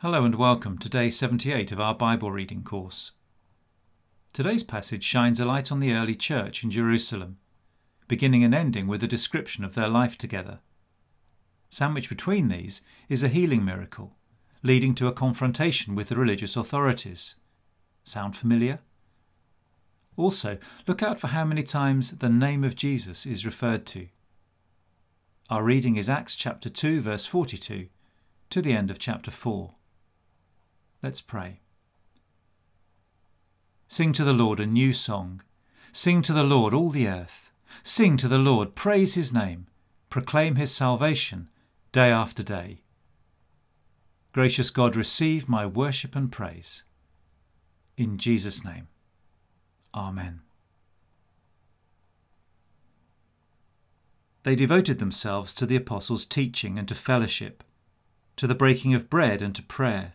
Hello and welcome to day 78 of our Bible reading course. Today's passage shines a light on the early church in Jerusalem, beginning and ending with a description of their life together. Sandwiched between these is a healing miracle, leading to a confrontation with the religious authorities. Sound familiar? Also, look out for how many times the name of Jesus is referred to. Our reading is Acts chapter 2 verse 42 to the end of chapter 4. Let's pray. Sing to the Lord a new song. Sing to the Lord all the earth. Sing to the Lord, praise his name. Proclaim his salvation day after day. Gracious God, receive my worship and praise. In Jesus' name. Amen. They devoted themselves to the apostles' teaching and to fellowship, to the breaking of bread and to prayer.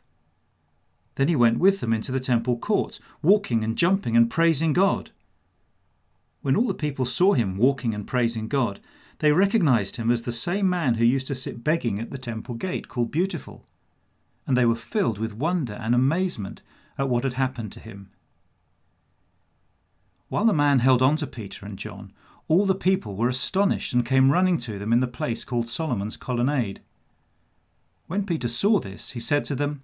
Then he went with them into the temple court, walking and jumping and praising God. When all the people saw him walking and praising God, they recognized him as the same man who used to sit begging at the temple gate called Beautiful, and they were filled with wonder and amazement at what had happened to him. While the man held on to Peter and John, all the people were astonished and came running to them in the place called Solomon's Colonnade. When Peter saw this, he said to them,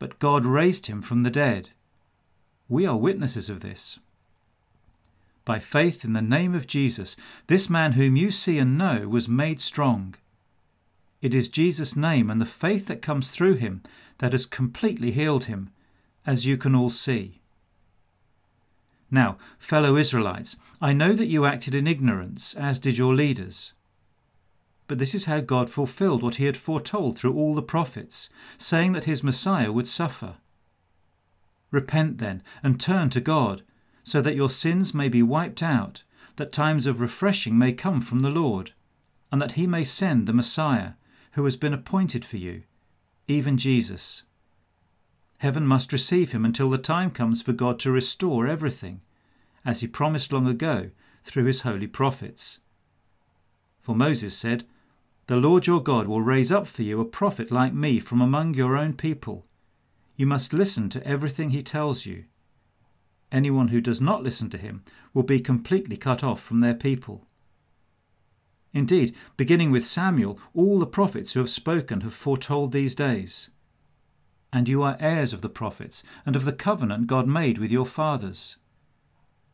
but God raised him from the dead. We are witnesses of this. By faith in the name of Jesus, this man whom you see and know was made strong. It is Jesus' name and the faith that comes through him that has completely healed him, as you can all see. Now, fellow Israelites, I know that you acted in ignorance, as did your leaders. But this is how God fulfilled what he had foretold through all the prophets, saying that his Messiah would suffer. Repent then and turn to God, so that your sins may be wiped out, that times of refreshing may come from the Lord, and that he may send the Messiah, who has been appointed for you, even Jesus. Heaven must receive him until the time comes for God to restore everything, as he promised long ago through his holy prophets. For Moses said, the Lord your God will raise up for you a prophet like me from among your own people. You must listen to everything he tells you. Anyone who does not listen to him will be completely cut off from their people. Indeed, beginning with Samuel, all the prophets who have spoken have foretold these days. And you are heirs of the prophets and of the covenant God made with your fathers.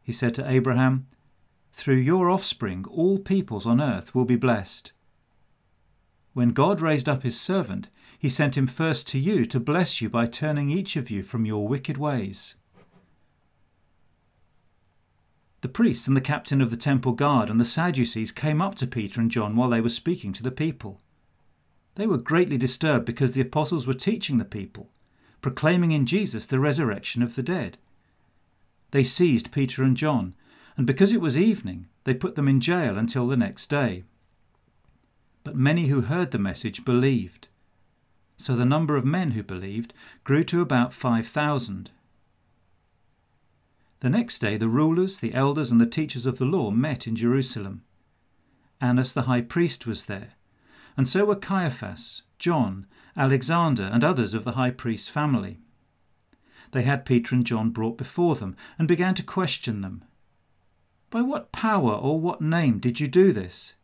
He said to Abraham, Through your offspring all peoples on earth will be blessed. When God raised up his servant, he sent him first to you to bless you by turning each of you from your wicked ways. The priests and the captain of the temple guard and the Sadducees came up to Peter and John while they were speaking to the people. They were greatly disturbed because the apostles were teaching the people, proclaiming in Jesus the resurrection of the dead. They seized Peter and John, and because it was evening, they put them in jail until the next day. But many who heard the message believed. So the number of men who believed grew to about 5,000. The next day, the rulers, the elders, and the teachers of the law met in Jerusalem. Annas the high priest was there, and so were Caiaphas, John, Alexander, and others of the high priest's family. They had Peter and John brought before them and began to question them. By what power or what name did you do this?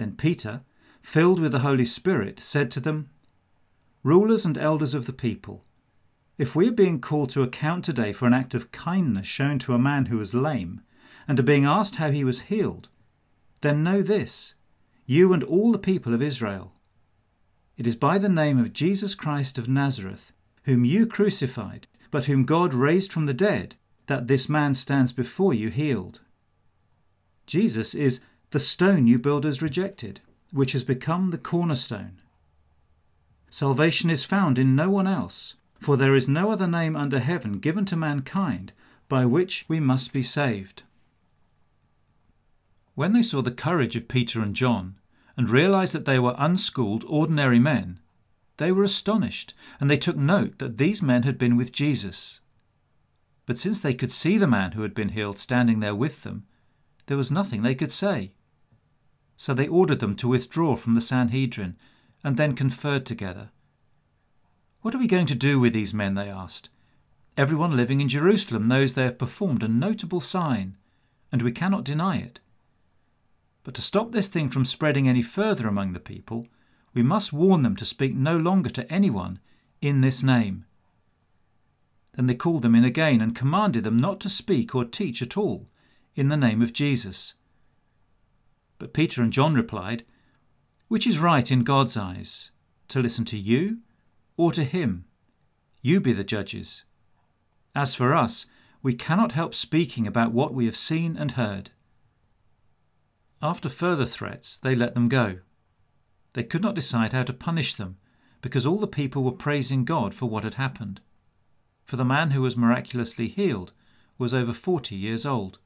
Then Peter, filled with the Holy Spirit, said to them, Rulers and elders of the people, if we are being called to account today for an act of kindness shown to a man who was lame, and are being asked how he was healed, then know this, you and all the people of Israel. It is by the name of Jesus Christ of Nazareth, whom you crucified, but whom God raised from the dead, that this man stands before you healed. Jesus is the stone you builders rejected, which has become the cornerstone. Salvation is found in no one else for there is no other name under heaven given to mankind by which we must be saved. When they saw the courage of Peter and John, and realized that they were unschooled, ordinary men, they were astonished, and they took note that these men had been with Jesus. But since they could see the man who had been healed standing there with them, there was nothing they could say. So they ordered them to withdraw from the Sanhedrin, and then conferred together. What are we going to do with these men? they asked. Everyone living in Jerusalem knows they have performed a notable sign, and we cannot deny it. But to stop this thing from spreading any further among the people, we must warn them to speak no longer to anyone in this name. Then they called them in again and commanded them not to speak or teach at all in the name of Jesus. But Peter and John replied, Which is right in God's eyes, to listen to you or to him. You be the judges. As for us, we cannot help speaking about what we have seen and heard. After further threats, they let them go. They could not decide how to punish them, because all the people were praising God for what had happened. For the man who was miraculously healed was over forty years old.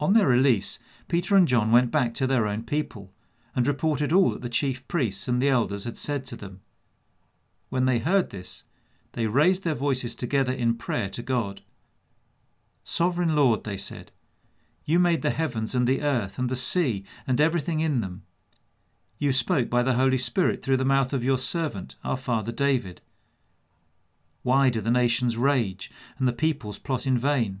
On their release, Peter and John went back to their own people and reported all that the chief priests and the elders had said to them. When they heard this, they raised their voices together in prayer to God. Sovereign Lord, they said, you made the heavens and the earth and the sea and everything in them. You spoke by the Holy Spirit through the mouth of your servant, our father David. Why do the nations rage and the peoples plot in vain?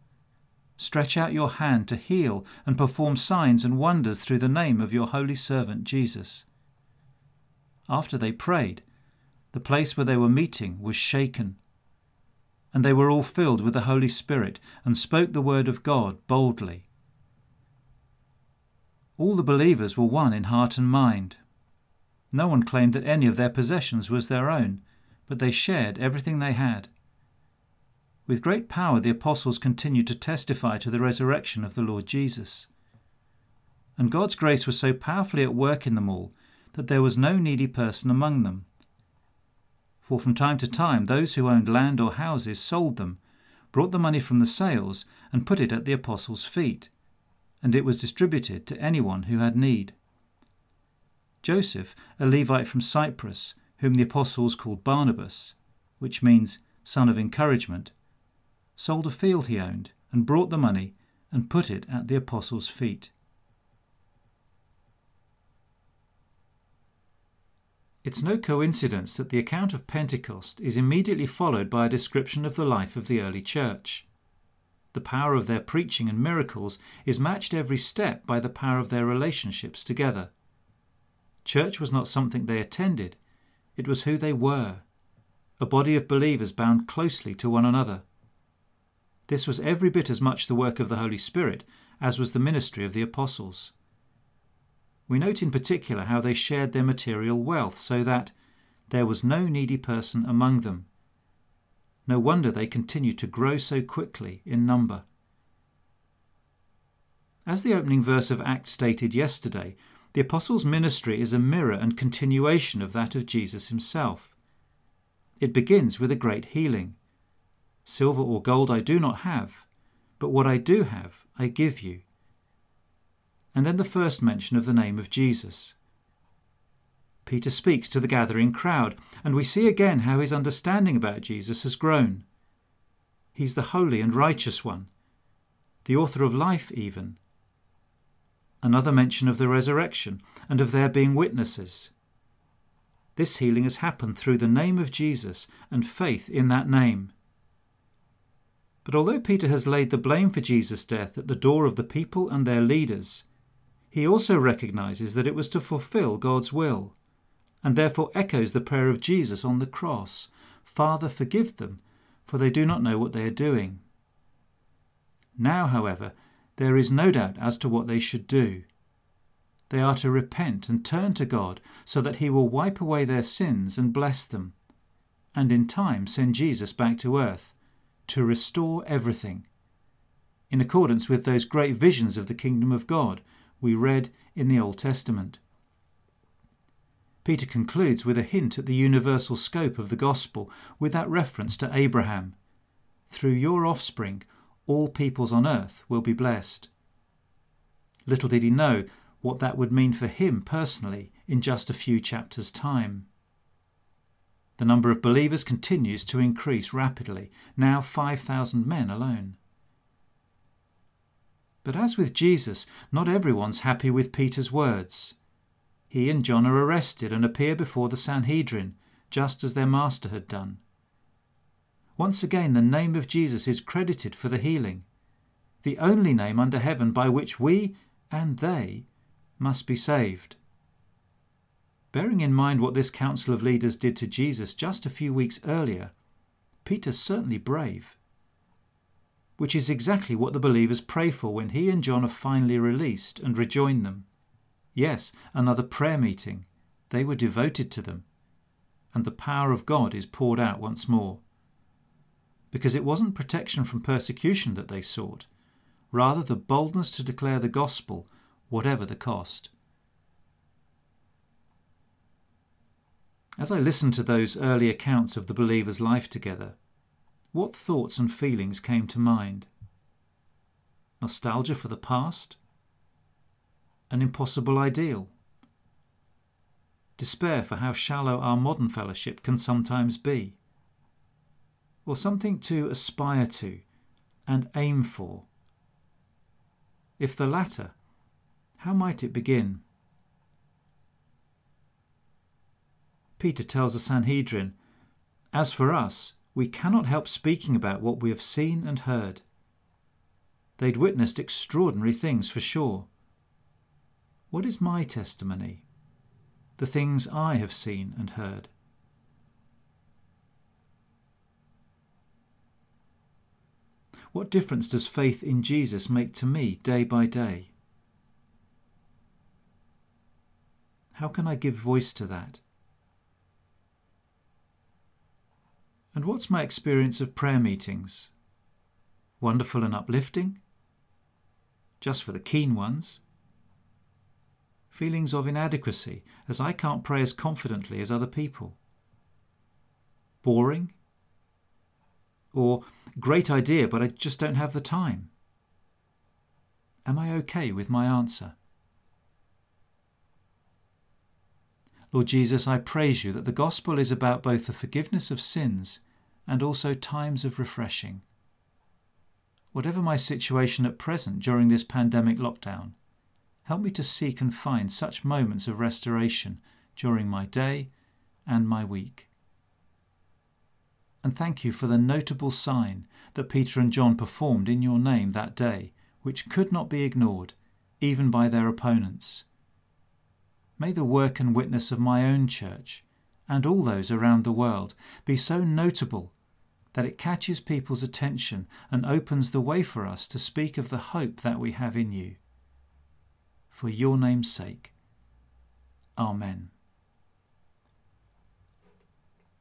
Stretch out your hand to heal and perform signs and wonders through the name of your holy servant Jesus. After they prayed, the place where they were meeting was shaken. And they were all filled with the Holy Spirit and spoke the word of God boldly. All the believers were one in heart and mind. No one claimed that any of their possessions was their own, but they shared everything they had. With great power, the apostles continued to testify to the resurrection of the Lord Jesus. And God's grace was so powerfully at work in them all that there was no needy person among them for from time to time those who owned land or houses sold them, brought the money from the sales, and put it at the apostles' feet, and it was distributed to anyone who had need. Joseph, a Levite from Cyprus, whom the apostles called Barnabas, which means son of encouragement, sold a field he owned, and brought the money and put it at the apostles' feet. It's no coincidence that the account of Pentecost is immediately followed by a description of the life of the early church. The power of their preaching and miracles is matched every step by the power of their relationships together. Church was not something they attended, it was who they were a body of believers bound closely to one another. This was every bit as much the work of the Holy Spirit as was the ministry of the apostles. We note in particular how they shared their material wealth so that there was no needy person among them. No wonder they continued to grow so quickly in number. As the opening verse of Acts stated yesterday, the apostles' ministry is a mirror and continuation of that of Jesus himself. It begins with a great healing. Silver or gold I do not have, but what I do have I give you and then the first mention of the name of Jesus. Peter speaks to the gathering crowd, and we see again how his understanding about Jesus has grown. He's the holy and righteous one, the author of life, even. Another mention of the resurrection and of their being witnesses. This healing has happened through the name of Jesus and faith in that name. But although Peter has laid the blame for Jesus' death at the door of the people and their leaders, he also recognizes that it was to fulfill God's will, and therefore echoes the prayer of Jesus on the cross Father, forgive them, for they do not know what they are doing. Now, however, there is no doubt as to what they should do. They are to repent and turn to God so that He will wipe away their sins and bless them, and in time send Jesus back to earth to restore everything, in accordance with those great visions of the kingdom of God we read in the Old Testament. Peter concludes with a hint at the universal scope of the gospel with that reference to Abraham. Through your offspring, all peoples on earth will be blessed. Little did he know what that would mean for him personally in just a few chapters' time. The number of believers continues to increase rapidly, now 5,000 men alone. But as with Jesus, not everyone's happy with Peter's words. He and John are arrested and appear before the Sanhedrin, just as their master had done. Once again, the name of Jesus is credited for the healing, the only name under heaven by which we and they must be saved. Bearing in mind what this council of leaders did to Jesus just a few weeks earlier, Peter's certainly brave which is exactly what the believers pray for when he and John are finally released and rejoin them. Yes, another prayer meeting. They were devoted to them. And the power of God is poured out once more. Because it wasn't protection from persecution that they sought, rather the boldness to declare the gospel, whatever the cost. As I listened to those early accounts of the believers' life together, what thoughts and feelings came to mind? Nostalgia for the past? An impossible ideal? Despair for how shallow our modern fellowship can sometimes be? Or something to aspire to and aim for? If the latter, how might it begin? Peter tells the Sanhedrin, As for us, we cannot help speaking about what we have seen and heard. They'd witnessed extraordinary things for sure. What is my testimony? The things I have seen and heard. What difference does faith in Jesus make to me day by day? How can I give voice to that? And what's my experience of prayer meetings? Wonderful and uplifting? Just for the keen ones? Feelings of inadequacy, as I can't pray as confidently as other people? Boring? Or great idea, but I just don't have the time? Am I okay with my answer? Lord Jesus, I praise you that the gospel is about both the forgiveness of sins and also times of refreshing. Whatever my situation at present during this pandemic lockdown, help me to seek and find such moments of restoration during my day and my week. And thank you for the notable sign that Peter and John performed in your name that day, which could not be ignored, even by their opponents. May the work and witness of my own church, and all those around the world, be so notable that it catches people's attention and opens the way for us to speak of the hope that we have in you. For your name's sake. Amen.